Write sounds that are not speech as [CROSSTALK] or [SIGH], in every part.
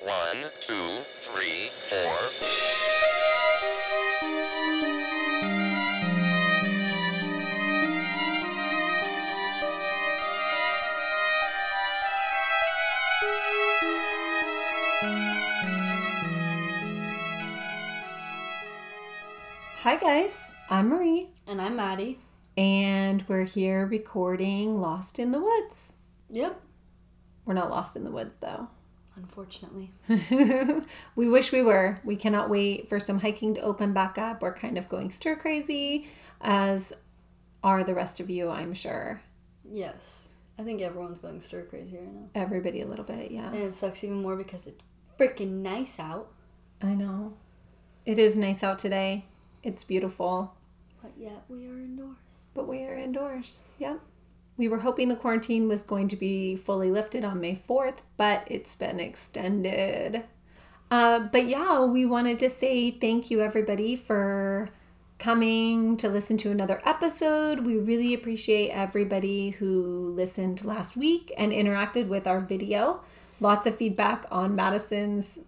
One, two, three, four. Hi, guys. I'm Marie, And I'm Maddie. and we're here recording Lost in the Woods. Yep. We're not lost in the woods, though. Unfortunately. [LAUGHS] we wish we were. We cannot wait for some hiking to open back up. We're kind of going stir crazy, as are the rest of you, I'm sure. Yes. I think everyone's going stir crazy right now. Everybody a little bit, yeah. And it sucks even more because it's freaking nice out. I know. It is nice out today. It's beautiful, But yet we are indoors. but we are indoors. Yep. We were hoping the quarantine was going to be fully lifted on May 4th, but it's been extended. Uh, but yeah, we wanted to say thank you, everybody, for coming to listen to another episode. We really appreciate everybody who listened last week and interacted with our video. Lots of feedback on Madison's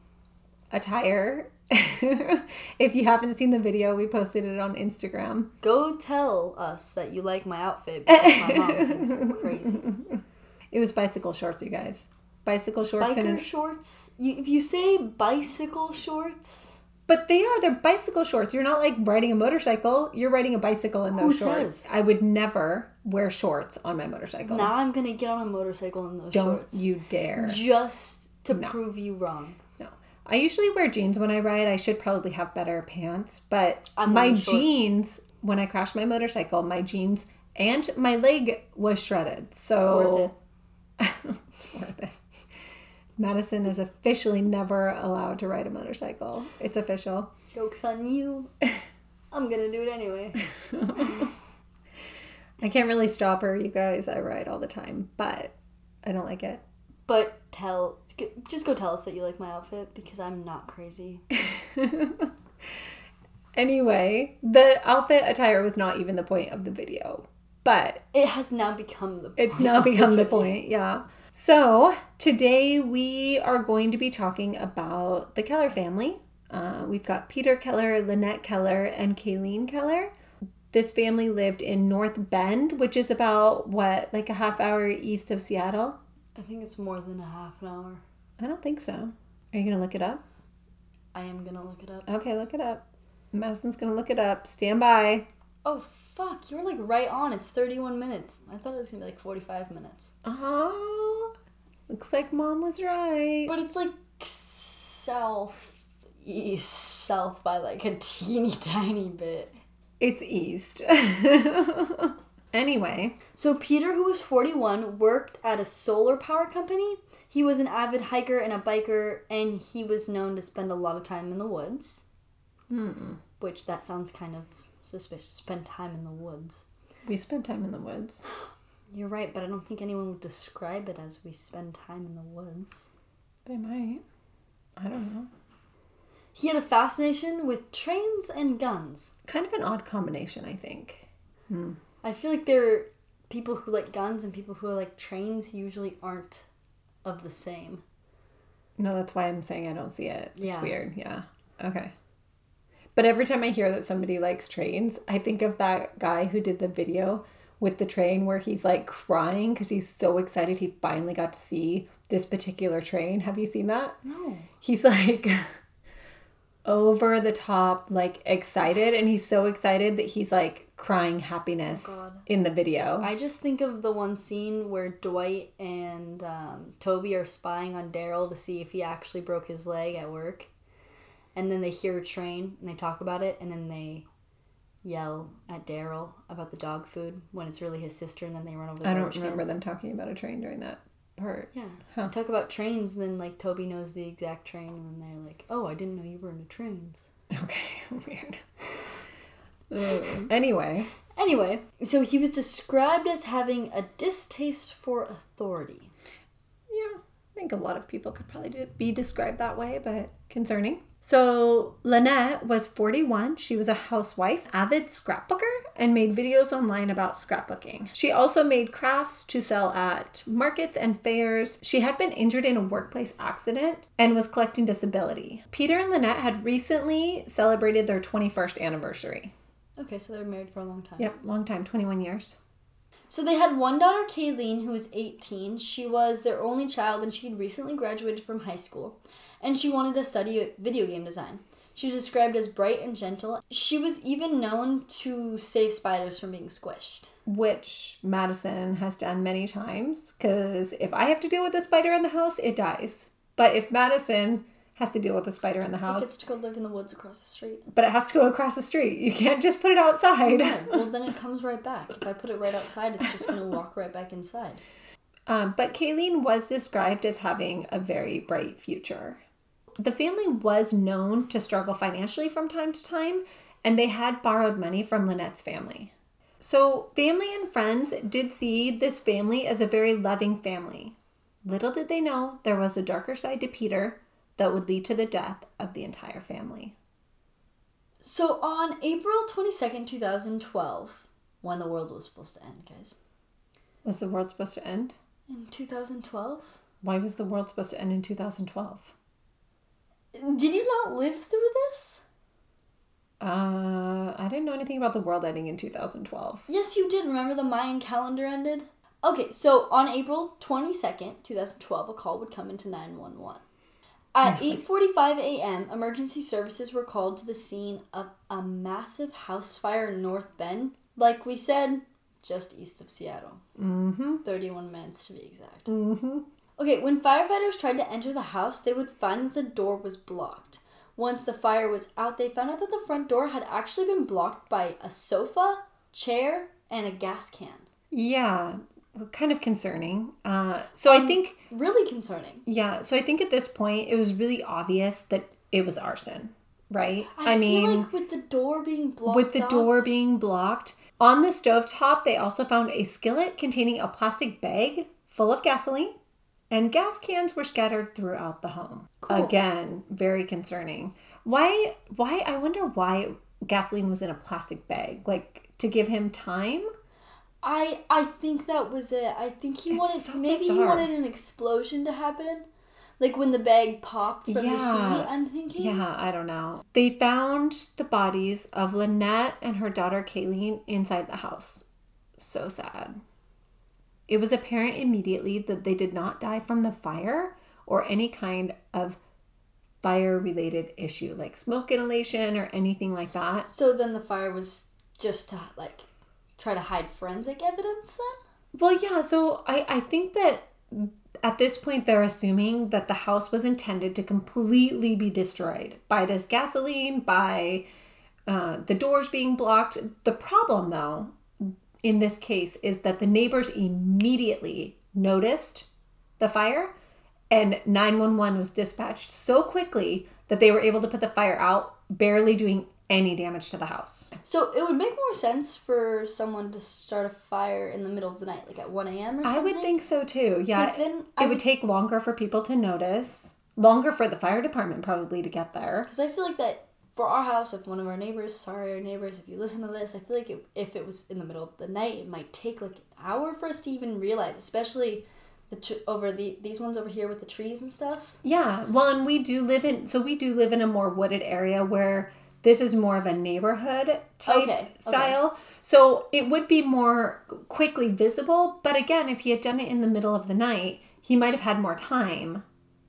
attire. [LAUGHS] if you haven't seen the video, we posted it on Instagram. Go tell us that you like my outfit because my mom thinks I'm [LAUGHS] crazy. It was bicycle shorts, you guys. Bicycle shorts and Biker shorts? You, if you say bicycle shorts, But they are they're bicycle shorts. You're not like riding a motorcycle. You're riding a bicycle in those Who shorts. says? I would never wear shorts on my motorcycle. now I'm gonna get on a motorcycle in those Don't shorts. you dare. Just to No. prove you wrong. I usually wear jeans when I ride. I should probably have better pants, but I'm my jeans when I crashed my motorcycle, my jeans and my leg was shredded. So Worth it. [LAUGHS] worth it. Madison is officially never allowed to ride a motorcycle. It's official. Joke's on you. [LAUGHS] I'm gonna do it anyway. [LAUGHS] I can't really stop her, you guys. I ride all the time, but I don't like it. But tell, just go tell us that you like my outfit because I'm not crazy. [LAUGHS] Anyway, the outfit attire was not even the point of the video, but It has now become the. it's now become the video. point, yeah. So today we are going to be talking about the Keller family. Uh, we've got Peter Keller, Lynette Keller, and Kayleen Keller. This family lived in North Bend, which is about what, like a half hour east of Seattle? I think it's more than a half an hour. I don't think so. Are you gonna look it up? I am gonna look it up. Okay, look it up. Madison's gonna look it up. Stand by. Oh fuck! You're like right on. It's 31 minutes. I thought it was gonna be like 45 minutes. Oh, looks like mom was right. But it's like south east south by like a [LAUGHS] teeny tiny bit. It's east. [LAUGHS] anyway, So Peter, who was 41, worked at a solar power company. He was an avid hiker and a biker, and he was known to spend a lot of time in the woods. hmm. Which that sounds kind of suspicious. Spend time in the woods. we spend time in the woods. [GASPS] You're right, but I don't think anyone would describe it as we spend time in the woods. They might. I don't know. He had a fascination with trains and guns. Kind of an odd combination, I think. I feel like there are people who like guns and people who are like trains usually aren't of the same. No, that's why I'm saying I don't see it. It's Yeah. weird. Yeah. Okay. But every time I hear that somebody likes trains, I think of that guy who did the video with the train where he's like crying because he's so excited he finally got to see this particular train. Have you seen that? No. he's [LAUGHS] like over the top like excited and he's so excited that he's like crying happiness Oh, in the video I just think of the one scene where Dwight and um, Toby are spying on Darryl to see if he actually broke his leg at work. And then they hear a train and they talk about it and then they yell at Darryl about the dog food when it's really his sister and then they run over the i don't remember cans. them talking about a train during that part Yeah. Huh. They talk about trains and then like Toby knows the exact train and then they're like, oh, I didn't know you were into trains. okay [LAUGHS] weird Mm. anyway Anyway, so he was described as having a distaste for authority. yeah I think a lot of people could probably be described that way, but concerning. So, Lynette was 41. She was a housewife, avid scrapbooker, and made videos online about scrapbooking. She also made crafts to sell at markets and fairs. She had been injured in a workplace accident and was collecting disability. Peter and Lynette had recently celebrated their 21st anniversary. Okay, so they were married for a long time. Yep, long time, 21 years. So they had one daughter, Kayleen, who was 18. She was their only child and she had recently graduated from high school. And she wanted to study video game design. She was described as bright and gentle. She was even known to save spiders from being squished. which Madison has done many times because if I have to deal with a spider in the house, it dies. But if Madison has to deal with a spider in the It house, gets to go live in the woods across the street. but it has to go across the street, you can't just put it outside. No, [LAUGHS] well, then it comes right back. If I put it right outside, it's just going to walk right back inside. Um, but Kayleen was described as having a very bright future. The family was known to struggle financially from time to time, and they had borrowed money from Lynette's family. So, family and friends did see this family as a very loving family. Little did they know there was a darker side to Peter that would lead to the death of the entire family. So on April 22nd, 2012, when the world was supposed to end, guys. Was the world supposed to end? In 2012? Why was the world supposed to end in 2012? Did you not live through this? Uh, I didn't know anything about the world ending in 2012. Yes, you did. Remember the Mayan calendar ended? Okay, so on April 22nd, 2012, a call would come into 911. At 8:45 a.m., emergency services were called to the scene of a massive house fire in North Bend, like we said, just east of Seattle. Mm-hmm. 31 minutes to be exact. Mm-hmm. Okay, when firefighters tried to enter the house, they would find that the door was blocked. Once the fire was out, they found out that the front door had actually been blocked by a sofa, chair, and a gas can. Yeah, kind of concerning. Uh, so I think, Really concerning. yeah, so I think at this point it was really obvious that it was arson, right? I, mean, feel like with the door being blocked, with the door being blocked. On the stovetop, they also found a skillet containing a plastic bag full of gasoline, and gas cans were scattered throughout the home. Cool. Again, very concerning. Why? Why? I wonder why gasoline was in a plastic bag, like to give him time. I I think that was it. I think he It's wanted so maybe he wanted an explosion to happen, like when the bag popped from the Yeah. heat. I'm thinking. Yeah, I don't know. They found the bodies of Lynette and her daughter Kayleen inside the house. So sad. It was apparent immediately that they did not die from the fire or any kind of fire related issue like smoke inhalation or anything like that. So then the fire was just to like try to hide forensic evidence. Then. Well, yeah, so I, I think that at this point they're assuming that the house was intended to completely be destroyed by this gasoline, by uh, the doors being blocked. The problem, though, in this case, is that the neighbors immediately noticed the fire and 911 was dispatched so quickly that they were able to put the fire out, barely doing any damage to the house. So it would make more sense for someone to start a fire in the middle of the night, like at one a.m. or I would think so too. Yeah. then it would would- take longer for people to notice, longer for the fire department probably to get there. Because I feel like that for our house, if one of our neighbors, sorry, our neighbors, if you listen to this, I feel like it, if it was in the middle of the night, it might take like an hour for us to even realize, especially the tr- over the these ones over here with the trees and stuff. Yeah. Well, and we do live in so we do live in a more wooded area where this is more of a neighborhood type Okay, okay. style. So it would be more quickly visible, but again, if he had done it in the middle of the night, he might have had more time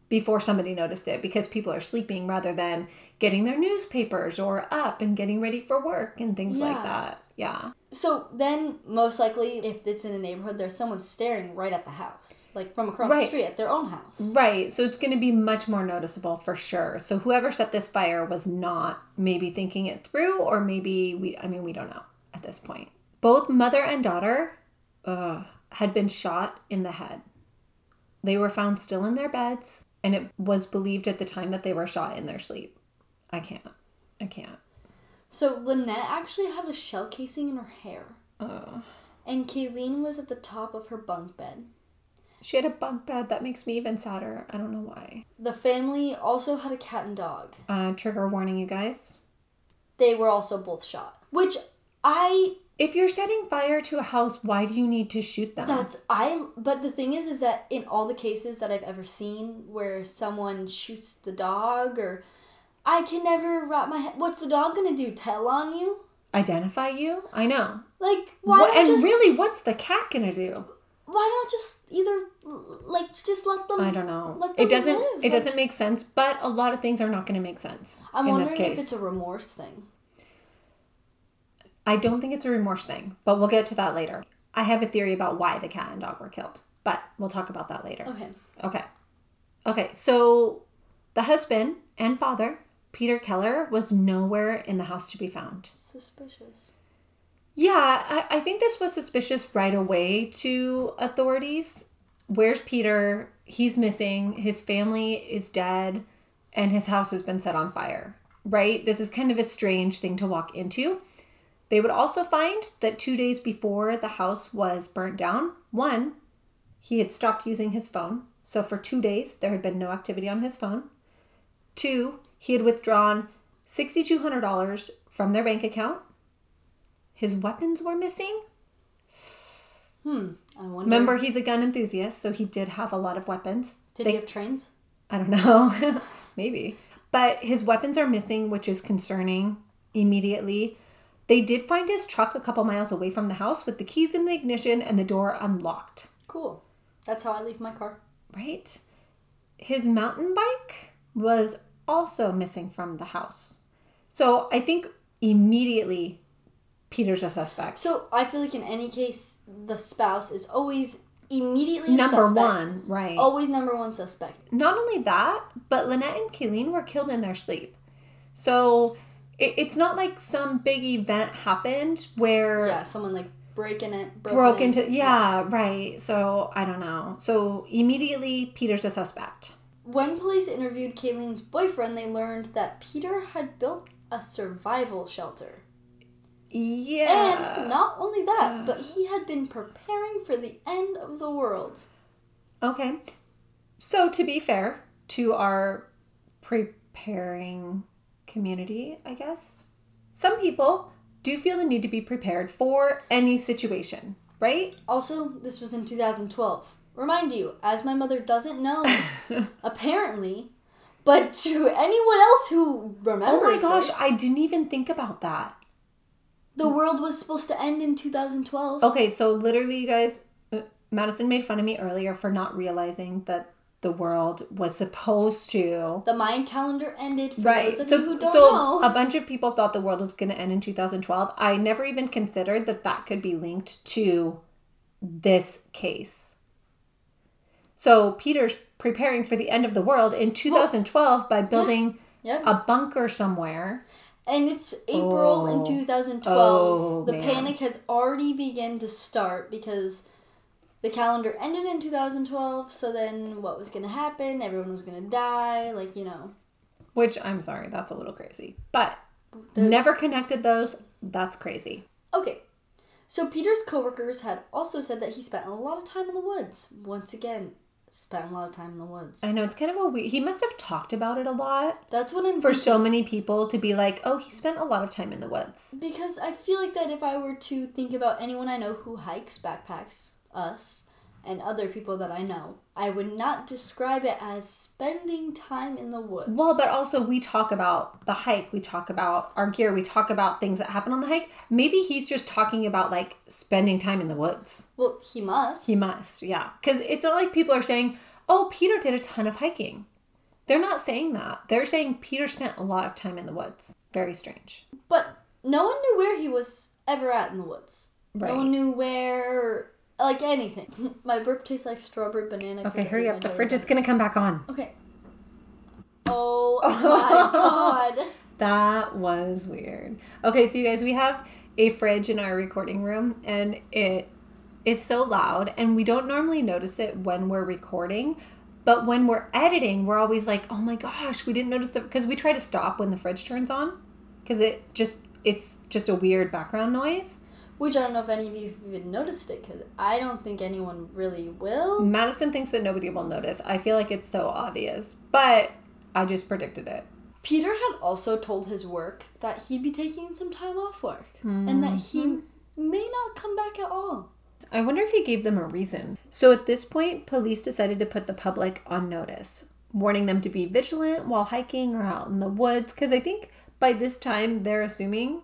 before somebody noticed it because people are sleeping rather than getting their newspapers or up and getting ready for work and things like that. Yeah. So then, most likely, if it's in a neighborhood, there's someone staring right at the house, like from across Right. the street at their own house. Right. So it's going to be much more noticeable for sure. So whoever set this fire was not maybe thinking it through, or maybe we, I mean, we don't know at this point. Both mother and daughter uh, had been shot in the head. They were found still in their beds, and it was believed at the time that they were shot in their sleep. I can't. I can't. So Lynette actually had a shell casing in her hair, Uh, and Kayleen was at the top of her bunk bed. She had a bunk bed. That makes me even sadder. I don't know why. The family also had a cat and dog. Uh, trigger warning, you guys. They were also both shot. Which I If you're setting fire to a house, why do you need to shoot them? that's I but the thing is is that in all the cases that I've ever seen where someone shoots the dog or I can never wrap my head what's the dog gonna do? Tell on you? Identify you? I know. Like why What- and just really, what's the cat gonna do? why not just either like just let them I don't know. let them It doesn't. live, it like- doesn't make sense. But a lot of things are not to make sense I'm in this wondering case. if it's a remorse thing. I don't think it's a remorse thing, but we'll get to that later. I have a theory about why the cat and dog were killed, but we'll talk about that later. Okay. Okay. Okay, so the husband and father, Peter Keller, was nowhere in the house to be found. Suspicious. Yeah, I, I think this was suspicious right away to authorities. Where's Peter? He's missing. His family is dead, and his house has been set on fire, right? This is kind of a strange thing to walk into. They would also find that two days before the house was burnt down, one, he had stopped using his phone. So for two days, there had been no activity on his phone. Two, he had withdrawn $6,200 from their bank account. His weapons were missing. Hmm. I wonder Remember, he's a gun enthusiast, so he did have a lot of weapons. did they- he have trains? I don't know. [LAUGHS] Maybe. But his weapons are missing, which is concerning immediately. They did find his truck a couple miles away from the house with the keys in the ignition and the door unlocked, Cool. That's how I leave my car. right? His mountain bike was also missing from the house. So I think immediately Peter's a suspect. So I feel like in any case, the spouse is always immediately Number suspect. one, right. Always number one suspect. not only that, but Lynette and Kayleen were killed in their sleep. So it, it's not like some big event happened where Yeah, someone like breaking it, broke into. Yeah, right. So I don't know. So immediately, Peter's a suspect. When police interviewed Kayleen's boyfriend, they learned that Peter had built a survival shelter. Yeah. And not only that, mm. but he had been preparing for the end of the world. Okay. So to be fair to our preparing community, I guess, some people do feel the need to be prepared for any situation, right? Also, this was in 2012. Remind you, as my mother doesn't know, [LAUGHS] apparently, but to anyone else who remembers. Oh my gosh, this, I didn't even think about that. the world was supposed to end in 2012. Okay, so literally, you guys, uh, Madison made fun of me earlier for not realizing that the world was supposed to. The Mayan calendar ended for Right. those of So, you who don't so know. a bunch of people thought the world was going to end in 2012. I never even considered that that could be linked to this case. So Peter's preparing for the end of the world in 2012 by building Yep. a bunker somewhere. And it's April Oh. in 2012. Oh, the man. panic has already begun to start because the calendar ended in 2012. So then what was going to happen? Everyone was going to die. Like, you know. Which I'm sorry, that's a little crazy. But The- never connected those. That's crazy. Okay. So Peter's coworkers had also said that he spent a lot of time in the woods. Once again, spent a lot of time in the woods. I know it's kind of a weird. He must have talked about it a lot That's what I'm for thinking. so many people to be like, oh, he spent a lot of time in the woods. Because I feel like that if I were to think about anyone I know who hikes, backpacks, us, and other people that I know, I would not describe it as spending time in the woods. Well, but also we talk about the hike, we talk about our gear, we talk about things that happen on the hike. Maybe he's just talking about like spending time in the woods. well, he must. He must, yeah. Because it's not like people are saying, oh, Peter did a ton of hiking. They're not saying that. They're saying Peter spent a lot of time in the woods. Very strange. But no one knew where he was ever at in the woods. Right. No one knew where, like anything. [LAUGHS] My burp tastes like strawberry banana. Okay, hurry up. The fridge is going to come back on. Okay. Oh [LAUGHS] my god. That was weird. Okay, so you guys, we have a fridge in our recording room and it is so loud and we don't normally notice it when we're recording, but when we're editing, we're always like, "Oh my gosh, we didn't notice that because we try to stop when the fridge turns on cuz it just it's just a weird background noise. Which I don't know if any of you have even noticed it because I don't think anyone really will. Madison thinks that nobody will notice. I feel like it's so obvious, but I just predicted it. Peter had also told his work that he'd be taking some time off work and that he mm-hmm. may not come back at all. I wonder if he gave them a reason. So at this point, police decided to put the public on notice, warning them to be vigilant while hiking or out in the woods, because I think by this time they're assuming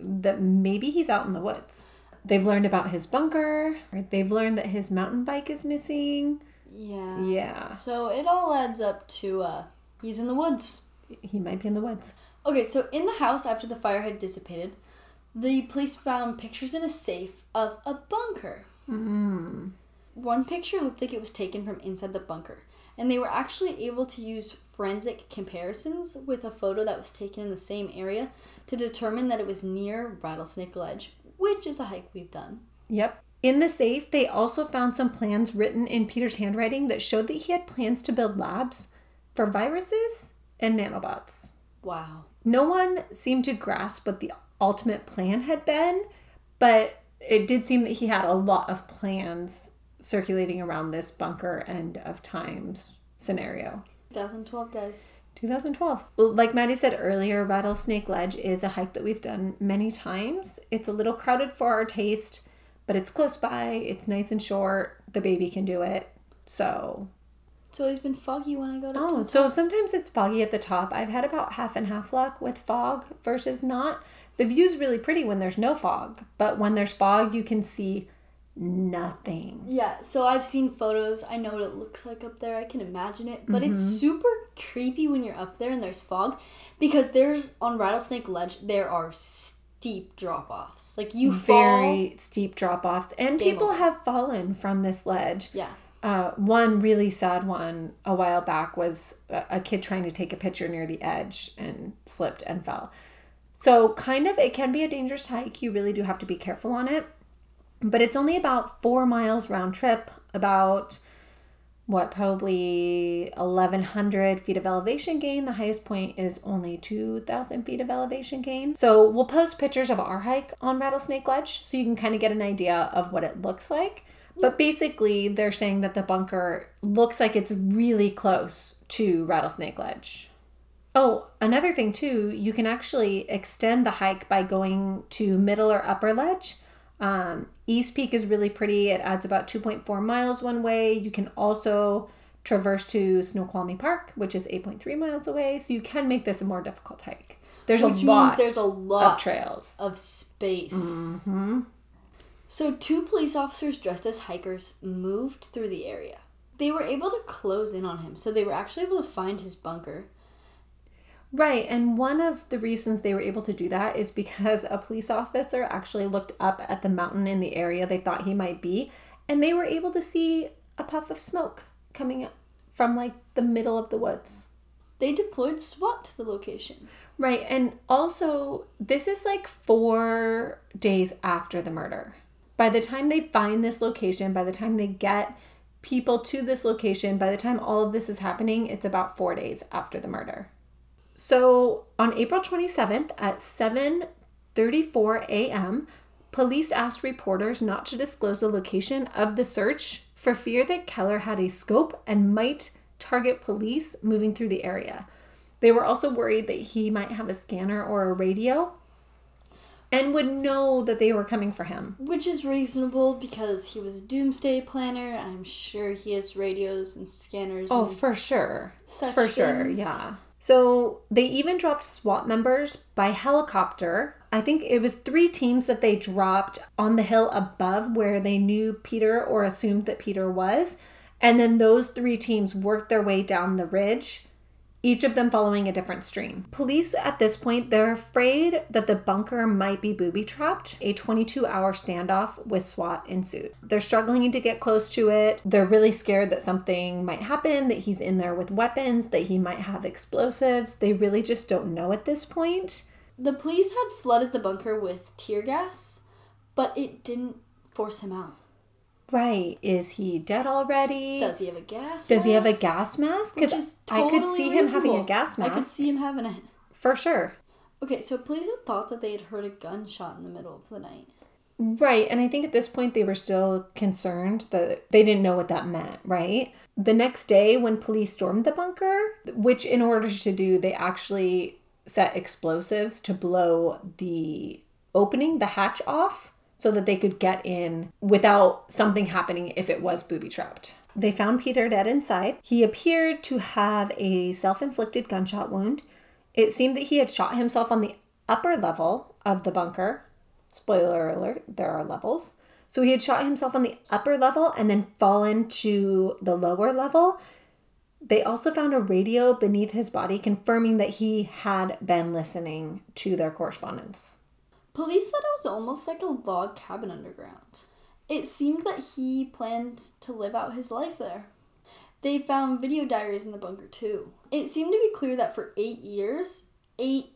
that maybe he's out in the woods. They've learned about his bunker? They've learned that his mountain bike is missing. Yeah. Yeah, So it all adds up to uh, he's in the woods. he might be in the woods. Okay, so in the house after the fire had dissipated, the police found pictures in a safe of a bunker. Mm. One picture looked like it was taken from inside the bunker, and they were actually able to use forensic comparisons with a photo that was taken in the same area to determine that it was near Rattlesnake Ledge, which is a hike we've done. Yep. In the safe, they also found some plans written in Peter's handwriting that showed that he had plans to build labs for viruses and nanobots. Wow. No one seemed to grasp what the ultimate plan had been, but it did seem that he had a lot of plans circulating around this bunker end of times scenario. 2012, guys. 2012. Like Maddie said earlier, Rattlesnake Ledge is a hike that we've done many times. It's a little crowded for our taste, but it's close by. It's nice and short. The baby can do it. So, It's always been foggy when I go to oh, so sometimes it's foggy at the top. I've had about half and half luck with fog versus not. The view's really pretty when there's no fog, but when there's fog, you can see nothing. Yeah, so I've seen photos. I know what it looks like up there. I can imagine it. But it's super creepy when you're up there and there's fog because there's on Rattlesnake Ledge there are steep drop offs. Like you fall. Very steep drop offs, and people over. have fallen from this ledge. Yeah. Uh, one really sad one a while back was a, a kid trying to take a picture near the edge and slipped and fell. So, kind of, it can be a dangerous hike. You really do have to be careful on it. But it's only about four miles round trip, about what, probably 1,100 feet of elevation gain. The highest point is only 2,000 feet of elevation gain. So, we'll post pictures of our hike on Rattlesnake Ledge so you can kind of get an idea of what it looks like. But basically, they're saying that the bunker looks like it's really close to Rattlesnake Ledge. Oh, another thing too, you can actually extend the hike by going to middle or upper ledge. Um, East Peak is really pretty. It adds about 2.4 miles one way. You can also traverse to Snoqualmie Park, which is 8.3 miles away. So you can make this a more difficult hike. There's Which a lot, there's a lot of trails. of space. Mm-hmm. So, two police officers dressed as hikers moved through the area. They were able to close in on him, so they were actually able to find his bunker. Right, and one of the reasons they were able to do that is because a police officer actually looked up at the mountain in the area they thought he might be, and they were able to see a puff of smoke coming up from like the middle of the woods. They deployed SWAT to the location. Right, and also this is like 4 days after the murder. By the time they find this location, by the time they get people to this location, by the time all of this is happening, it's about 4 days after the murder. So on April 27th at 7:34 a.m., police asked reporters not to disclose the location of the search for fear that Keller had a scope and might target police moving through the area. They were also worried that he might have a scanner or a radio and would know that they were coming for him. Which is reasonable because he was a doomsday planner. I'm sure he has radios and scanners. Oh, and for sure. For sure, yeah. So they even dropped SWAT members by helicopter. I think it was three teams that they dropped on the hill above where they knew Peter or assumed that Peter was. And then those three teams worked their way down the ridge, each of them following a different stream. Police at this point, they're afraid that the bunker might be booby trapped. A 22 hour standoff with SWAT ensued. They're struggling to get close to it. They're really scared that something might happen, that he's in there with weapons, that he might have explosives. They really just don't know at this point. The police had flooded the bunker with tear gas, but it didn't force him out. Right. Is he dead already? Does he have a gas? Does he have a gas mask? Because is I could totally see him having a gas mask. I could see him having it. For sure. Okay, so police had thought that they had heard a gunshot in the middle of the night. Right. And I think at this point they were still concerned that they didn't know what that meant, right? The next day, when police stormed the bunker, which in order to do, they actually set explosives to blow the opening, the hatch off, so that they could get in without something happening if it was booby trapped. They found Peter dead inside. He appeared to have a self inflicted gunshot wound. It seemed that he had shot himself on the upper level of the bunker. Spoiler alert, there are levels. So he had shot himself on the upper level and then fallen to the lower level. They also found a radio beneath his body, confirming that he had been listening to their correspondence. Police said it was almost like a log cabin underground. It seemed that he planned to live out his life there. They found video diaries in the bunker too. It seemed to be clear that for eight years, eight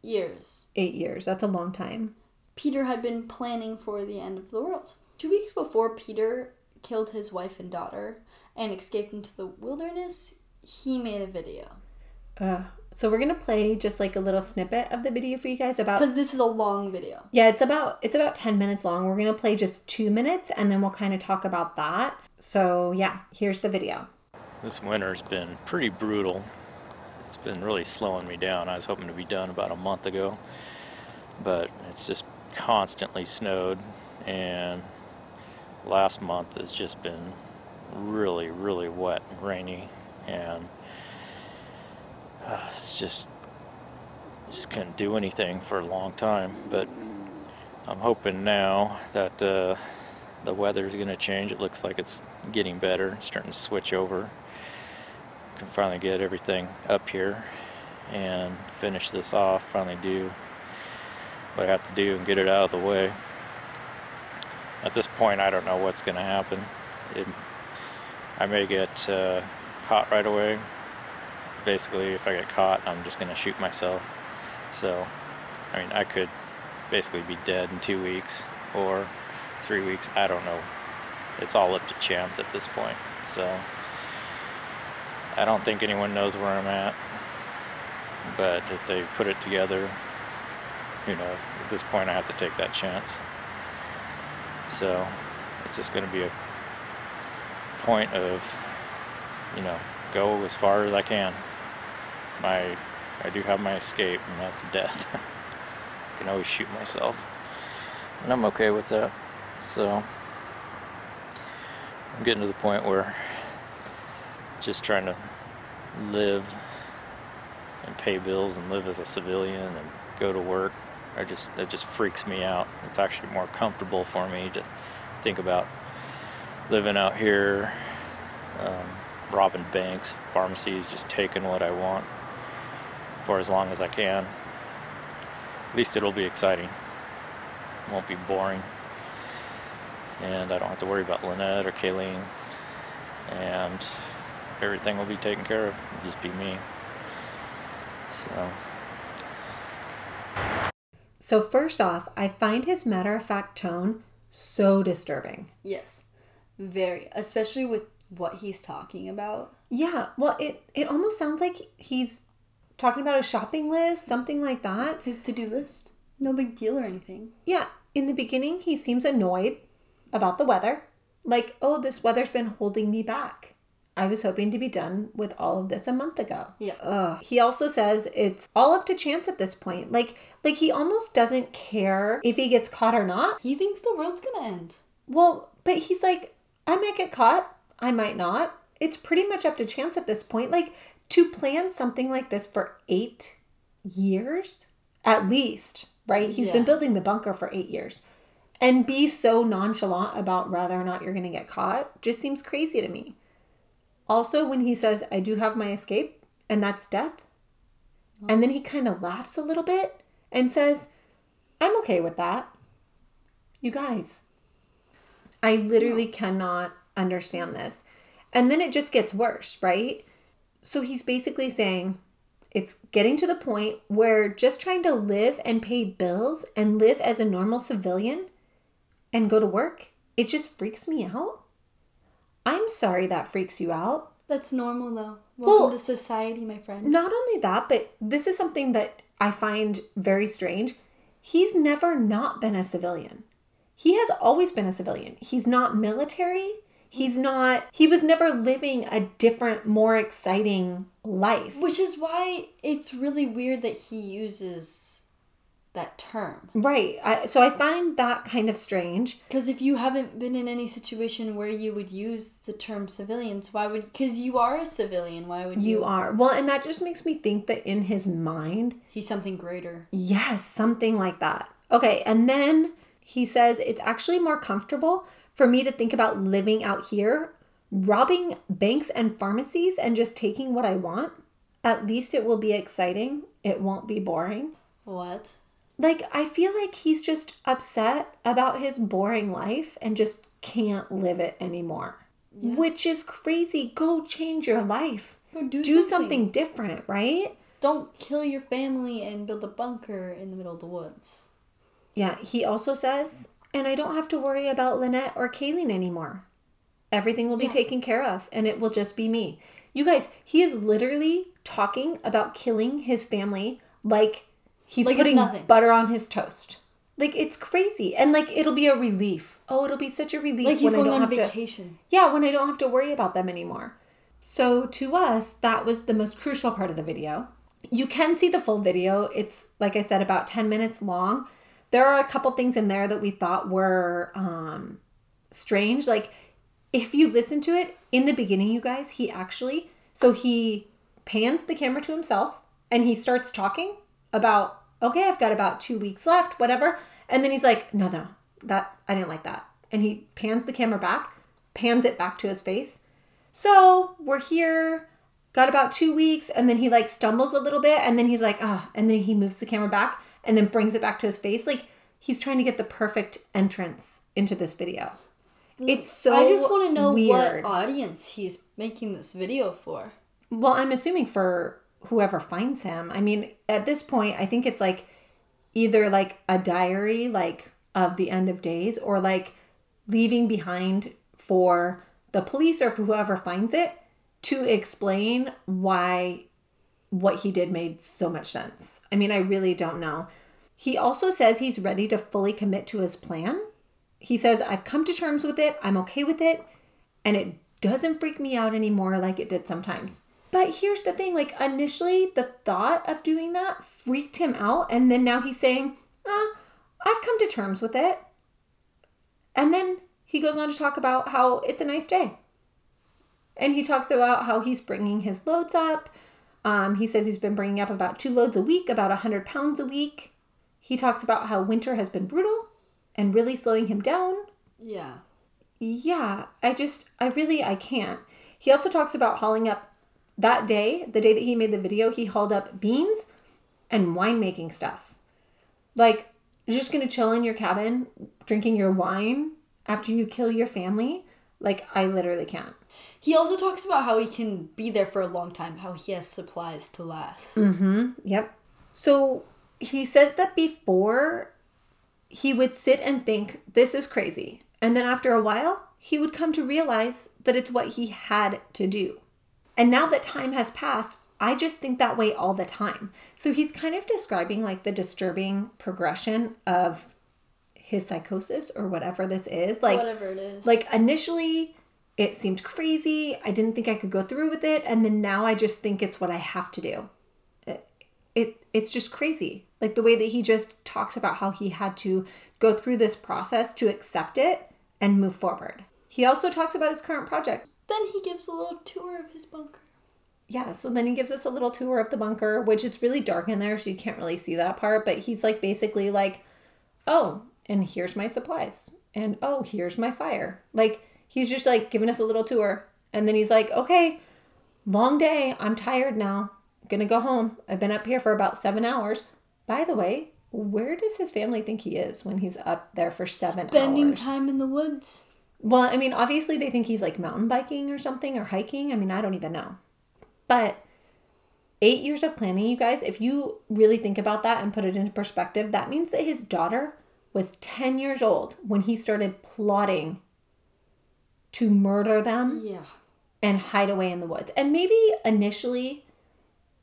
years, Eight years, that's a long time. Peter had been planning for the end of the world. Two weeks before Peter killed his wife and daughter and escaped into the wilderness, he made a video. Uh, so we're gonna play just like a little snippet of the video for you guys about Because this is a long video. Yeah, it's about it's about 10 minutes long. We're going to play just 2 minutes and then we'll kind of talk about that. So, yeah, here's the video. This winter's been pretty brutal. It's been really slowing me down. I was hoping to be done about a month ago, but it's just constantly snowed, and last month has just been really, really wet and rainy, and uh, it's just just couldn't do anything for a long time. But I'm hoping now that uh, the weather is going to change. It looks like it's getting better, it's starting to switch over can finally get everything up here and finish this off, finally do what I have to do and get it out of the way. At this point, I don't know what's going to happen. It, I may get uh, caught right away. Basically, if I get caught, I'm just going to shoot myself. So, I mean, I could basically be dead in two weeks or three weeks. I don't know. It's all up to chance at this point. So, I don't think anyone knows where I'm at. But if they put it together, who knows? At this point, I have to take that chance. So it's just going to be a point of, you know, go as far as I can. My, I do have my escape, and that's death. [LAUGHS] I can always shoot myself, and I'm okay with that. So I'm getting to the point where just trying to live and pay bills and live as a civilian and go to work. I just it just freaks me out. It's actually more comfortable for me to think about living out here, um, robbing banks, pharmacies, just taking what I want for as long as I can. At least it'll be exciting. It won't be boring. And I don't have to worry about Lynette or Kayleen. And everything will be taken care of. It'll just be me. So So, first off, I find his matter of fact tone so disturbing. Yes, very. Especially with what he's talking about. Yeah, well, it, it almost sounds like he's talking about a shopping list, something like that. His to do list. No big deal or anything. Yeah, in the beginning, he seems annoyed about the weather. Like, oh, this weather's been holding me back. I was hoping to be done with all of this a month ago. Yeah. Ugh. He also says it's all up to chance at this point. Like, like he almost doesn't care if he gets caught or not. He thinks the world's gonna end. Well, but he's like, I might get caught, I might not. It's pretty much up to chance at this point. Like, to plan something like this for eight years, at least, right? He's been building the bunker for eight years. And be so nonchalant about whether or not you're going to get caught just seems crazy to me. Also, when he says, I do have my escape, and that's death, and then he kind of laughs a little bit and says, I'm okay with that. You guys, I literally cannot understand this. And then it just gets worse, right? So he's basically saying it's getting to the point where just trying to live and pay bills and live as a normal civilian and go to work, it just freaks me out. I'm sorry that freaks you out. That's normal though. Well- Welcome to society, my friend. Not only that, but this is something that I find very strange. He's never not been a civilian. he has always been a civilian. He's not military. He's not, he was never living a different, more exciting life. Which is why it's really weird that he uses that term. Right. I, so I find that kind of strange. Because if you haven't been in any situation where you would use the term civilians, why would? Because you are a civilian. Why would you? You are. Well, and that just makes me think that in his mind, He's something greater. Yes, something like that. Okay, and then he says it's actually more comfortable for me to think about living out here, robbing banks and pharmacies and just taking what I want. At least it will be exciting. It won't be boring. What? Like, I feel like he's just upset about his boring life and just can't live it anymore. Which is crazy. Go change your life. Go do, Do something different, right? Don't kill your family and build a bunker in the middle of the woods. Yeah, he also says, and I don't have to worry about Lynette or Kayleen anymore. Everything will be Yeah. taken care of, and it will just be me. You guys, he is literally talking about killing his family like he's Like putting butter on his toast. Like it's crazy, and like it'll be a relief. Oh, it'll be such a relief Like he's when I going don't on have to. Yeah, when I don't have to worry about them anymore. So to us, that was the most crucial part of the video. You can see the full video. It's, like I said, about 10 minutes long. There are a couple things in there that we thought were um, strange. Like, if you listen to it in the beginning, you guys, he actually, so he pans the camera to himself and he starts talking about, okay, I've got about two weeks left, whatever. And then he's like, no, no, that, I didn't like that. And he pans the camera back, pans it back to his face. So we're here, got about two weeks, and then he like stumbles a little bit, and then he's like, ah, and then he moves the camera back and then brings it back to his face. Like he's trying to get the perfect entrance into this video. It's mm, so I just want to know weird. what audience he's making this video for. Well, I'm assuming for whoever finds him. I mean, at this point, I think it's like either like a diary, like of the end of days, or like leaving behind for the police or for whoever finds it to explain why what he did made so much sense. I mean, I really don't know. He also says he's ready to fully commit to his plan. He says, I've come to terms with it, I'm okay with it, and it doesn't freak me out anymore like it did sometimes. But here's the thing like, initially, the thought of doing that freaked him out, and then now he's saying, uh, I've come to terms with it. And then he goes on to talk about how it's a nice day. And he talks about how he's bringing his loads up. Um, he says he's been bringing up about two loads a week, about 100 pounds a week. He talks about how winter has been brutal and really slowing him down. Yeah. Yeah, I just, I really, I can't. He also talks about hauling up that day, the day that he made the video, he hauled up beans and winemaking stuff. Like, you're just gonna chill in your cabin drinking your wine after you kill your family? Like, I literally can't. He also talks about how he can be there for a long time, how he has supplies to last. Mm-hmm. Yep. So he says that before he would sit and think, this is crazy. And then after a while, he would come to realize that it's what he had to do. And now that time has passed, I just think that way all the time. So he's kind of describing like the disturbing progression of his psychosis or whatever this is. Like, Whatever it is. like initially, it seemed crazy. I didn't think I could go through with it, and then now I just think it's what I have to do. It, it it's just crazy. Like the way that he just talks about how he had to go through this process to accept it and move forward. He also talks about his current project. then he gives a little tour of his bunker. Yeah, so then he gives us a little tour of the bunker, which it's really dark in there, so you can't really see that part. But he's like basically like, oh, and here's my supplies. And oh, here's my fire. Like, he's just like giving us a little tour. And then he's like, okay, long day. I'm tired now. I'm gonna go home. I've been up here for about seven hours. By the way, where does his family think he is when he's up there for seven Spending hours? Spending time in the woods. Well, I mean, obviously they think he's like mountain biking or something or hiking. I mean, I don't even know. But eight years of planning, you guys, if you really think about that and put it into perspective, that means that his daughter was 10 years old when he started plotting to murder them Yeah. and hide away in the woods. And maybe initially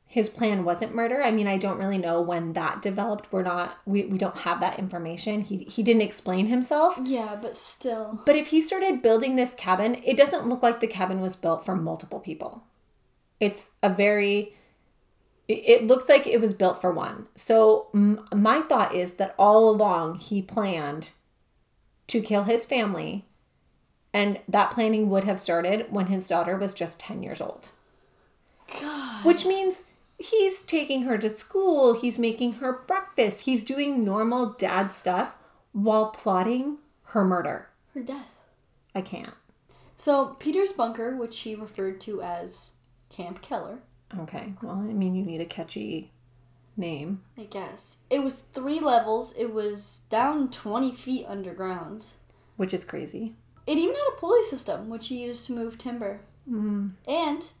his plan wasn't murder. I mean, I don't really know when that developed. We're not we, we don't have that information. He he didn't explain himself. Yeah, but still. But if he started building this cabin, it doesn't look like the cabin was built for multiple people. It's a very it- looks like it was built for one. So m- my thought is that all along he planned to kill his family and that planning would have started when his daughter was just 10 years old. God. Which means he's taking her to school, he's making her breakfast, he's doing normal dad stuff while plotting her murder. Her death. I can't. So Peter's bunker, which he referred to as Camp Keller, Okay. Well, I mean, you need a catchy name. I guess. It was three levels. It was down 20 feet underground. which is crazy. It even had a pulley system, which he used to move timber. Mm-hmm. And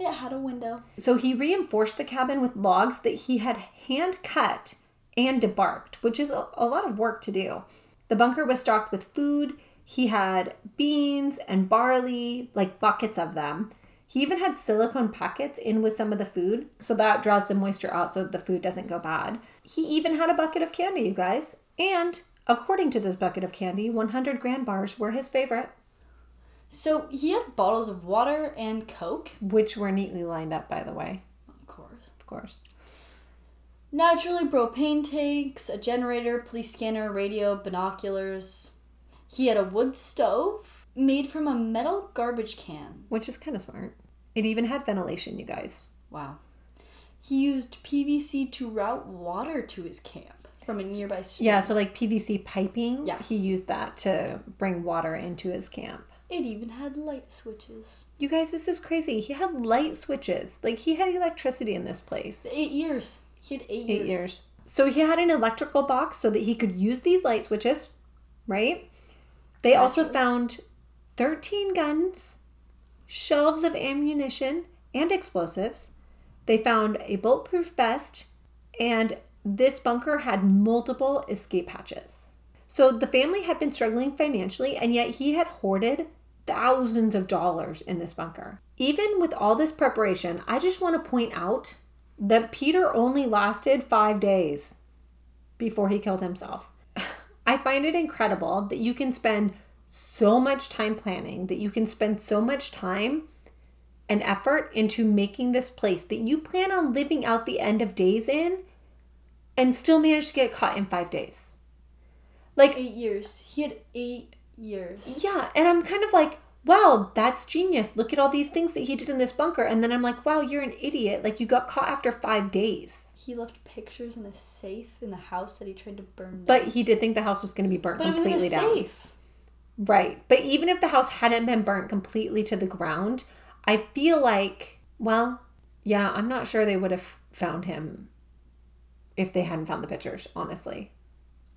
it had a window. So he reinforced the cabin with logs that he had hand cut and debarked, which is a, a lot of work to do. The bunker was stocked with food. He had beans and barley, like buckets of them. He even had silicone packets in with some of the food, so that draws the moisture out so that the food doesn't go bad. He even had a bucket of candy, you guys. And according to this bucket of candy, 100 grand bars were his favorite, So he had bottles of water and Coke. which were neatly lined up, by the way, Of course. of course. Naturally, propane tanks, a generator, police scanner, radio, binoculars. He had a wood stove made from a metal garbage can. which is kind of smart. It even had ventilation, you guys. Wow. He used PVC to route water to his camp from a nearby stream. Yeah, so like PVC piping, Yeah. he used that to bring water into his camp. It even had light switches. You guys, this is crazy. He had light switches. Like he had electricity in this place. Eight years. He had eight, years. Eight years. So he had an electrical box so that he could use these light switches, right? They also found 13 guns, shelves of ammunition and explosives. They found a bulletproof vest, and this bunker had multiple escape hatches. So the family had been struggling financially, and yet he had hoarded thousands of dollars in this bunker. Even with all this preparation, I just want to point out that Peter only lasted five days before he killed himself. [SIGHS] I find it incredible that you can spend so much time planning, that you can spend so much time and effort into making this place that you plan on living out the end of days in and still managed to get caught in five days. Like, Eight years. He had eight years. yeah, and I'm kind of like, wow, that's genius. Look at all these things that he did in this bunker. And then I'm like, wow, you're an idiot. Like, you got caught after five days. He left pictures in a safe in the house that he tried to burn down. But he did think the house was going to be burnt But it was in a completely down. safe. Right. But even if the house hadn't been burnt completely to the ground, I feel like, well, yeah, I'm not sure they would have found him if they hadn't found the pictures, honestly.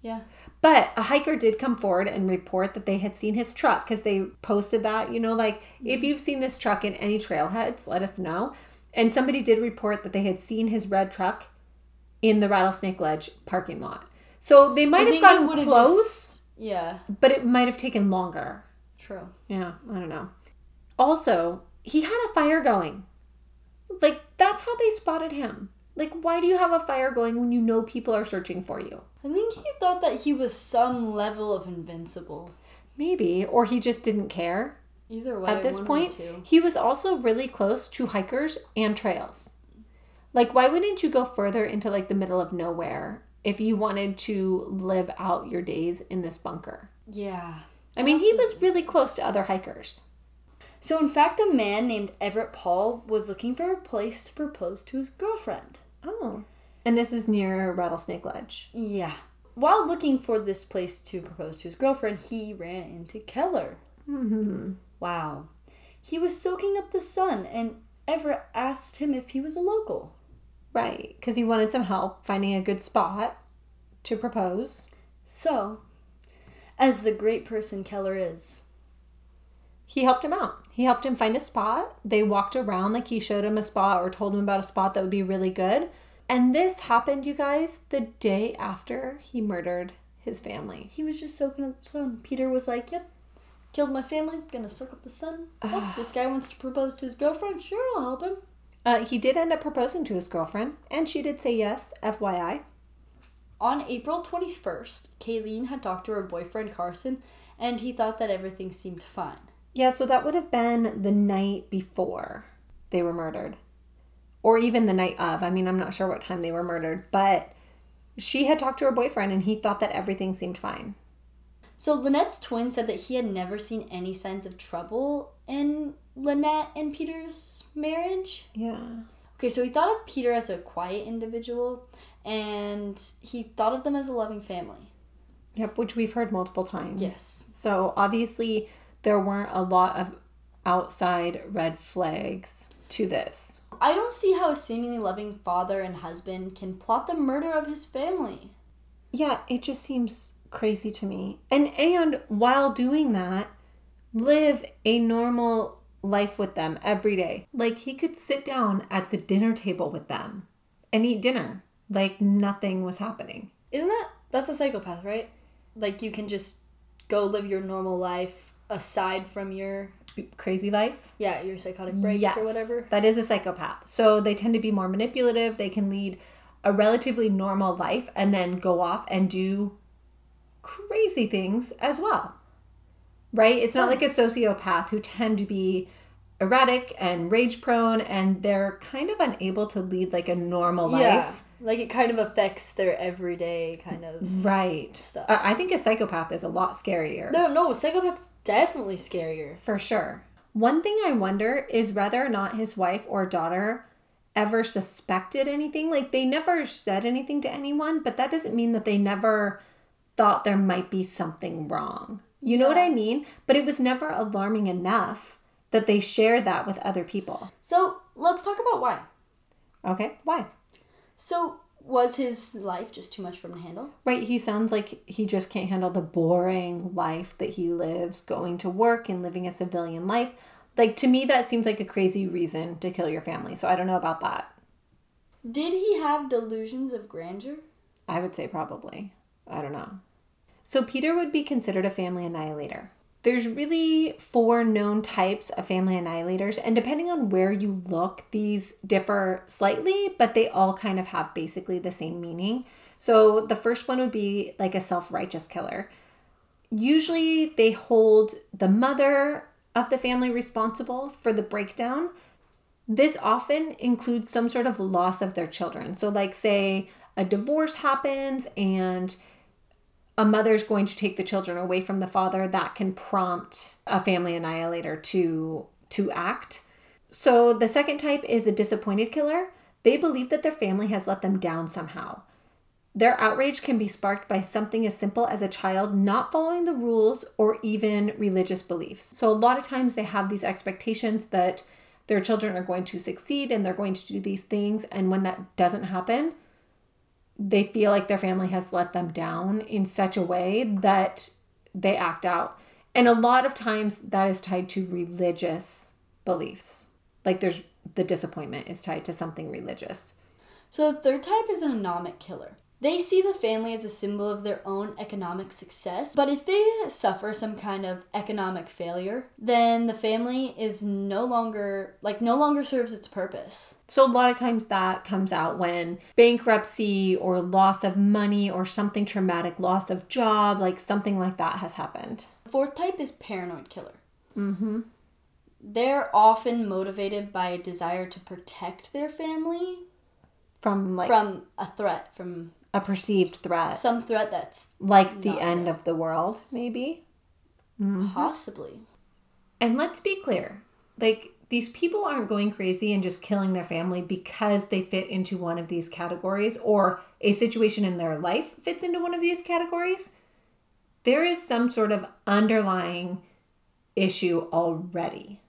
Yeah. But a hiker did come forward and report that they had seen his truck because they posted that, you know, like if you've seen this truck in any trailheads, let us know. And somebody did report that they had seen his red truck in the Rattlesnake Ledge parking lot. So they might I have gotten close, just- yeah. but it might have taken longer. True. Yeah, I don't know. Also, he had a fire going. Like, that's how they spotted him. Like, why do you have a fire going when you know people are searching for you? I think he thought that he was some level of invincible. Maybe, or he just didn't care. Either way, At this point, of the point, two. he was also really close to hikers and trails. Like, why wouldn't you go further into like the middle of nowhere if you wanted to live out your days in this bunker? Yeah. I mean, he was really close to other hikers. So, in fact, a man named Everett Paul was looking for a place to propose to his girlfriend. Oh. And this is near Rattlesnake Ledge. Yeah. While looking for this place to propose to his girlfriend, he ran into Keller. Mm-hmm. Wow. He was soaking up the sun, and Everett asked him if he was a local. Right, because he wanted some help finding a good spot to propose. So, as the great person Keller is, He helped him out. He helped him find a spot. They walked around like he showed him a spot or told him about a spot that would be really good. And this happened, you guys, the day after he murdered his family. he was just soaking up the sun. Peter was like, Yep, killed my family, gonna soak up the sun. Oh, [SIGHS] this guy wants to propose to his girlfriend. Sure, I'll help him. Uh, he did end up proposing to his girlfriend, and she did say yes, FYI. On April 21st, Kaylene had talked to her boyfriend Carson, and he thought that everything seemed fine. Yeah, so that would have been the night before they were murdered. Or even the night of. I mean, I'm not sure what time they were murdered, but she had talked to her boyfriend and he thought that everything seemed fine. So Lynette's twin said that he had never seen any signs of trouble in Lynette and Peter's marriage. Yeah. Okay, so he thought of Peter as a quiet individual, and he thought of them as a loving family. Yep, which we've heard multiple times. Yes. So obviously, there weren't a lot of outside red flags to this. I don't see how a seemingly loving father and husband can plot the murder of his family. Yeah, it just seems crazy to me. And and while doing that, live a normal life with them every day. Like he could sit down at the dinner table with them and eat dinner like nothing was happening. Isn't that that's a psychopath, right? Like you can just go live your normal life aside from your Crazy life? yeah, your psychotic breaks yes, or whatever. That is a psychopath. So they tend to be more manipulative. They can lead a relatively normal life and then go off and do crazy things as well. Right? It's not like a sociopath who tend to be erratic and rage prone and they're kind of unable to lead like a normal life. Yeah. Like it kind of affects their everyday kind of Right. Stuff. I I think a psychopath is a lot scarier. No, no, psychopath's definitely scarier. For sure. One thing I wonder is whether or not his wife or daughter ever suspected anything. Like they never said anything to anyone, but that doesn't mean that they never thought there might be something wrong. You know what I mean? But it was never alarming enough that they shared that with other people. So let's talk about why. Okay? Why? So was his life just too much for him to handle? Right, he sounds like he just can't handle the boring life that he lives, going to work and living a civilian life. Like to me that seems like a crazy reason to kill your family. So I don't know about that. Did he have delusions of grandeur? I would say probably. I don't know. So Peter would be considered a family annihilator. There's really four known types of family annihilators, and depending on where you look, these differ slightly, but they all kind of have basically the same meaning. So the first one would be like a self righteous killer. Usually they hold the mother of the family responsible for the breakdown. This often includes some sort of loss of their children. So, like, say a divorce happens and a mother's going to take the children away from the father. That can prompt a family annihilator to to act. So the second type is a disappointed killer. They believe that their family has let them down somehow. Their outrage can be sparked by something as simple as a child not following the rules or even religious beliefs. So a lot of times they have these expectations that their children are going to succeed and they're going to do these things and when that doesn't happen they feel like their family has let them down in such a way that they act out. And a lot of times that is tied to religious beliefs. Like there's the disappointment is tied to something religious. So the third type is an anomic killer. They see the family as a symbol of their own economic success, but if they suffer some kind of economic failure, then the family is no longer like no longer serves its purpose. So a lot of times that comes out when bankruptcy or loss of money or something traumatic, loss of job, like something like that has happened. Fourth type is paranoid killer. Mm-hmm. They're often motivated by a desire to protect their family From like from a threat, from a perceived threat, some threat that's like the end real. of the world, maybe. Mm-hmm. possibly. And let's be clear like, these people aren't going crazy and just killing their family because they fit into one of these categories or a situation in their life fits into one of these categories. There is some sort of underlying issue already,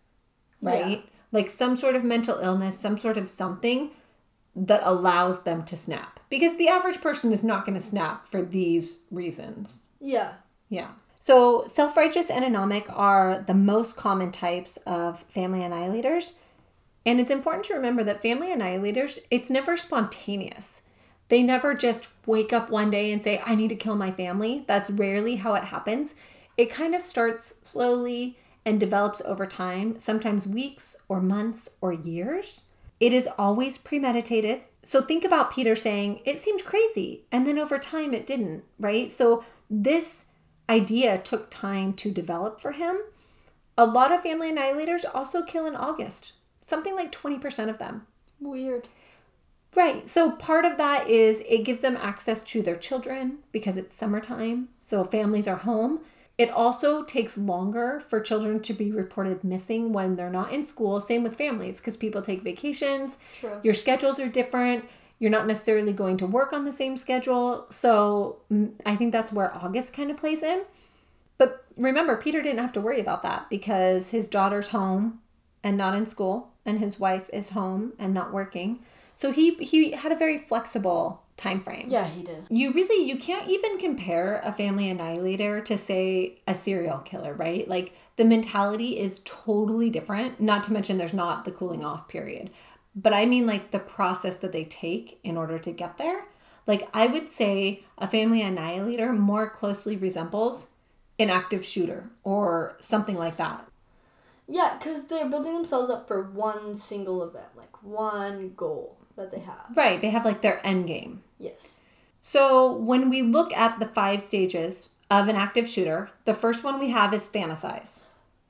right? Yeah. Like some sort of mental illness, some sort of something that allows them to snap. Because the average person is not going to snap for these reasons. Yeah. Yeah. So, self righteous and anomic are the most common types of family annihilators. And it's important to remember that family annihilators, it's never spontaneous. They never just wake up one day and say, I need to kill my family. That's rarely how it happens. It kind of starts slowly and develops over time, sometimes weeks or months or years. It is always premeditated. So think about Peter saying, it seemed crazy. And then over time, it didn't, right? So this idea took time to develop for him. A lot of family annihilators also kill in August, something like 20% of them. Weird. Right. So part of that is it gives them access to their children because it's summertime. So families are home. It also takes longer for children to be reported missing when they're not in school. Same with families because people take vacations. True. Your schedules are different. You're not necessarily going to work on the same schedule. So mm, I think that's where August kind of plays in. But remember, Peter didn't have to worry about that because his daughter's home and not in school, and his wife is home and not working. So he he had a very flexible time frame. Yeah, he did. You really you can't even compare a family annihilator to say a serial killer, right? Like the mentality is totally different. Not to mention there's not the cooling off period. But I mean like the process that they take in order to get there. Like I would say a family annihilator more closely resembles an active shooter or something like that. Yeah, because they're building themselves up for one single event, like one goal that they have. Right, they have like their end game. Yes. So when we look at the five stages of an active shooter, the first one we have is fantasize.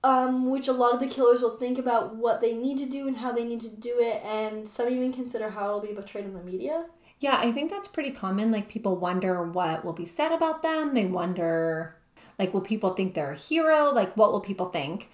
Um, which a lot of the killers will think about what they need to do and how they need to do it, and some even consider how it'll be portrayed in the media. Yeah, I think that's pretty common. Like people wonder what will be said about them. They wonder, like, will people think they're a hero? Like, what will people think?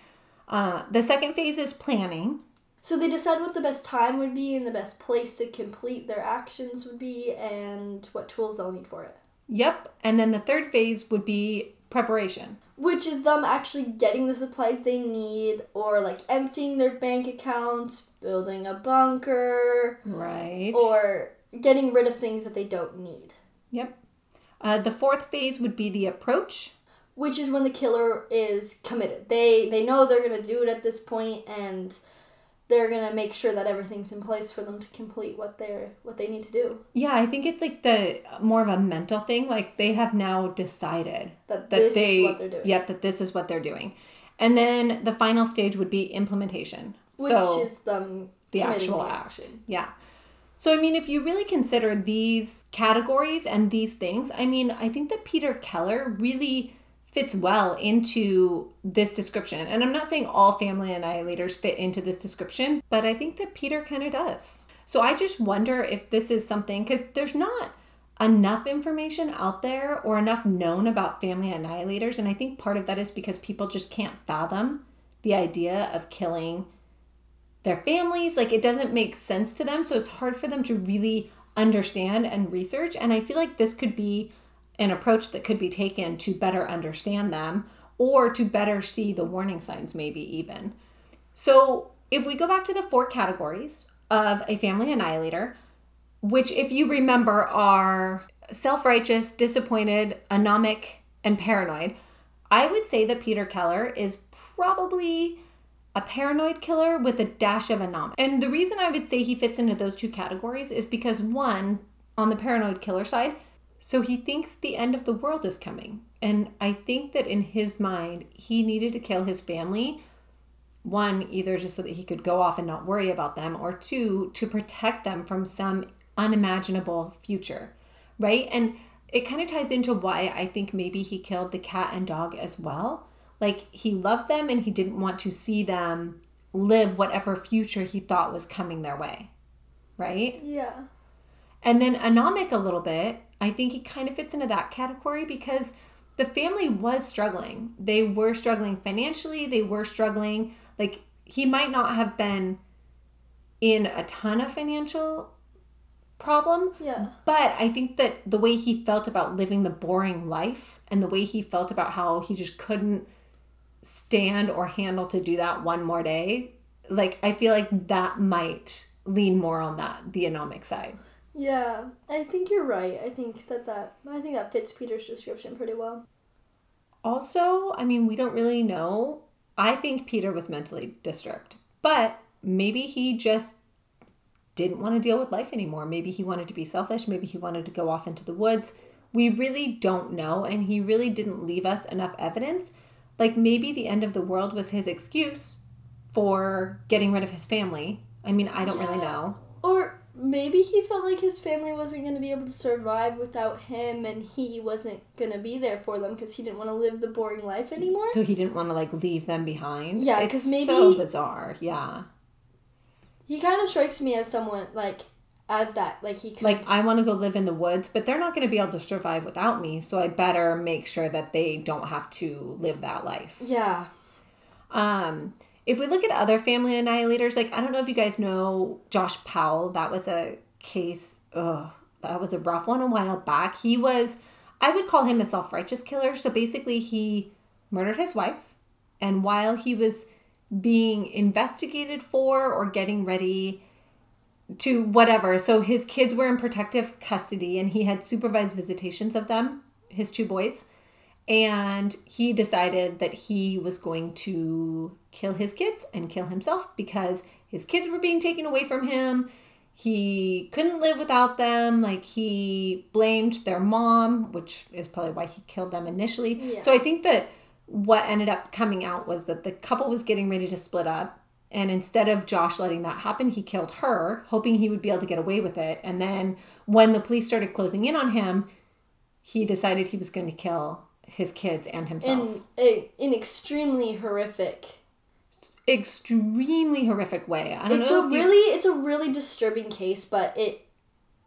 Uh, the second phase is planning. So they decide what the best time would be and the best place to complete their actions would be and what tools they'll need for it. Yep. And then the third phase would be preparation. Which is them actually getting the supplies they need or like emptying their bank accounts, building a bunker, Right. or getting rid of things that they don't need. Yep. Uh, the fourth phase would be the approach. Which is when the killer is committed. They they know they're gonna do it at this point and they're gonna make sure that everything's in place for them to complete what they're what they need to do. Yeah, I think it's like the more of a mental thing. Like they have now decided That, that this they is what they're doing. Yep, that this is what they're doing. And then the final stage would be implementation. Which so is them the actual the act. action. Yeah. So I mean, if you really consider these categories and these things, I mean, I think that Peter Keller really fits well into this description. And I'm not saying all family annihilators fit into this description, but I think that Peter kind of does. So I just wonder if this is something because there's not enough information out there or enough known about family annihilators. And I think part of that is because people just can't fathom the idea of killing their families. Like it doesn't make sense to them. So it's hard for them to really understand and research. And I feel like this could be an approach that could be taken to better understand them or to better see the warning signs, maybe even. So if we go back to the four categories of a family annihilator, which, if you remember, are self righteous, disappointed, anomic, and paranoid, I would say that Peter Keller is probably a paranoid killer with a dash of anomic. And the reason I would say he fits into those two categories is because, one, on the paranoid killer side, so he thinks the end of the world is coming. And I think that in his mind, he needed to kill his family. One, either just so that he could go off and not worry about them, or two, to protect them from some unimaginable future, right? And it kind of ties into why I think maybe he killed the cat and dog as well. Like he loved them and he didn't want to see them live whatever future he thought was coming their way, right? Yeah. And then anomic a little bit, I think he kind of fits into that category because the family was struggling. They were struggling financially, they were struggling. Like he might not have been in a ton of financial problem, Yeah. but I think that the way he felt about living the boring life and the way he felt about how he just couldn't stand or handle to do that one more day, like I feel like that might lean more on that the anomic side. Yeah, I think you're right. I think that that I think that fits Peter's description pretty well. Also, I mean, we don't really know. I think Peter was mentally disturbed, but maybe he just didn't want to deal with life anymore. Maybe he wanted to be selfish. Maybe he wanted to go off into the woods. We really don't know, and he really didn't leave us enough evidence. Like maybe the end of the world was his excuse for getting rid of his family I mean, I don't really know. Or maybe he felt like his family wasn't going to be able to survive without him and he wasn't going to be there for them because he didn't want to live the boring life anymore. So he didn't want to like leave them behind. Yeah, because maybe- so bizarre. Yeah, He kind of strikes me as someone like as that like he could like I want to go live in the woods, but they're not going to be able to survive without me. So I better make sure that they don't have to live that life. yeah. Um, if we look at other family annihilators, like I don't know if you guys know Josh Powell. That was a case. Ugh, that was a rough one a while back. He was, I would call him a self righteous killer. So basically, he murdered his wife, and while he was being investigated for or getting ready to whatever, so his kids were in protective custody, and he had supervised visitations of them, his two boys and he decided that he was going to kill his kids and kill himself because his kids were being taken away from him. He couldn't live without them. Like he blamed their mom, which is probably why he killed them initially. Yeah. So I think that what ended up coming out was that the couple was getting ready to split up. And instead of Josh letting that happen, he killed her, hoping he would be able to get away with it. And then when the police started closing in on him, he decided he was going to kill his kids and himself. In a, in extremely horrific. Extremely horrific way. I don't It's know. a if you- really it's a really disturbing case, but it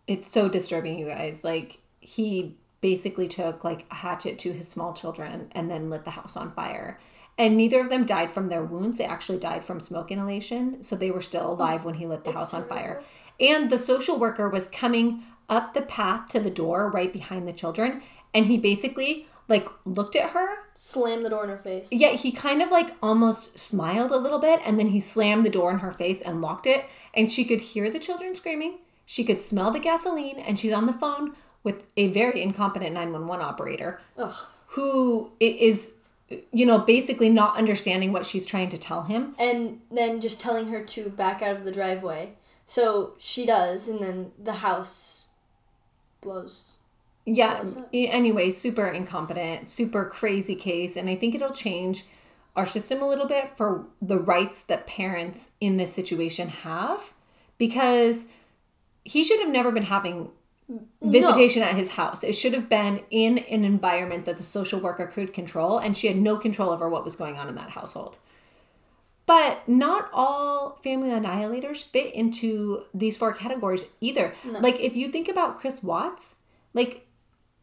it's so disturbing, you guys. Like he basically took like a hatchet to his small children and then lit the house on fire. And neither of them died from their wounds. They actually died from smoke inhalation. So they were still alive when he lit the house on fire. And the social worker was coming up the path to the door right behind the children. And he basically like looked at her slammed the door in her face. Yeah, he kind of like almost smiled a little bit and then he slammed the door in her face and locked it. And she could hear the children screaming. She could smell the gasoline and she's on the phone with a very incompetent 911 operator Ugh. who is, you know, basically not understanding what she's trying to tell him. And then just telling her to back out of the driveway. So she does, and then the house blows. Yeah. Anyway, super incompetent, super crazy case. And I think it'll change our system a little bit for the rights that parents in this situation have because he should have never been having visitation at his house. It should have been in an environment that the social worker could control, and she had no control over what was going on in that household. But not all family annihilators fit into these four categories either. Like, if you think about Chris Watts, like,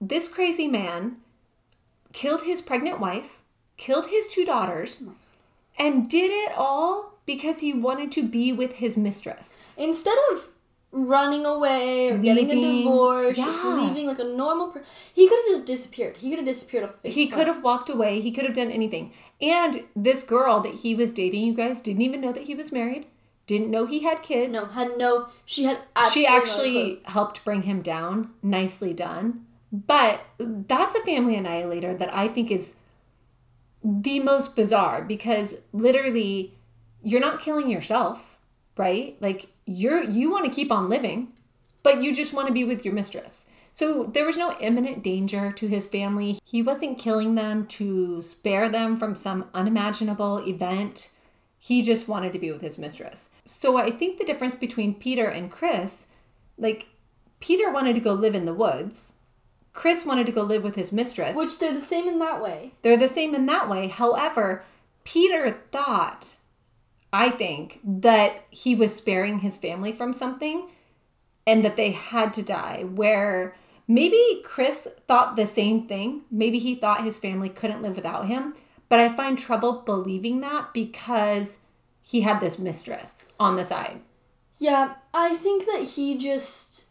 this crazy man killed his pregnant wife, killed his two daughters, oh and did it all because he wanted to be with his mistress. Instead of running away or getting a Leaving. divorce, just leaving like a normal person, he could have just disappeared. He could have disappeared off the face. He could have walked away. He could have done anything. And this girl that he was dating, you guys didn't even know that he was married. Didn't know he had kids. No, had no. She had absolutely she actually clue. helped bring him down. Nicely done. But that's a family annihilator that I think is the most bizarre because literally you're not killing yourself, right? Like you're you want to keep on living, but you just want to be with your mistress. So there was no imminent danger to his family. He wasn't killing them to spare them from some unimaginable event. He just wanted to be with his mistress. So I think the difference between Peter and Chris, like Peter wanted to go live in the woods. Chris wanted to go live with his mistress. Which they're the same in that way. They're the same in that way. However, Peter thought, I think, that he was sparing his family from something and that they had to die. Where maybe Chris thought the same thing. Maybe he thought his family couldn't live without him. But I find trouble believing that because he had this mistress on the side. Yeah, I think that he just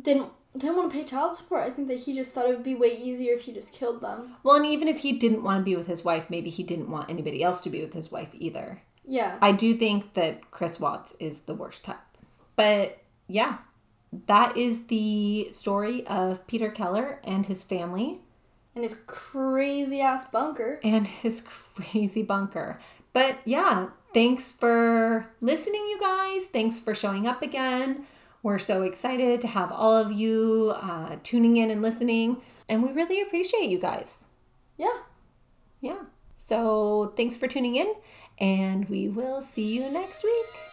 didn't didn't want to pay child support. I think that he just thought it would be way easier if he just killed them. Well, and even if he didn't want to be with his wife, maybe he didn't want anybody else to be with his wife either. Yeah. I do think that Chris Watts is the worst type. But yeah, that is the story of Peter Keller and his family and his crazy ass bunker. and his [LAUGHS] crazy bunker. But yeah, thanks for listening, you guys. Thanks for showing up again. We're so excited to have all of you uh, tuning in and listening. And we really appreciate you guys. Yeah. Yeah. So thanks for tuning in, and we will see you next week.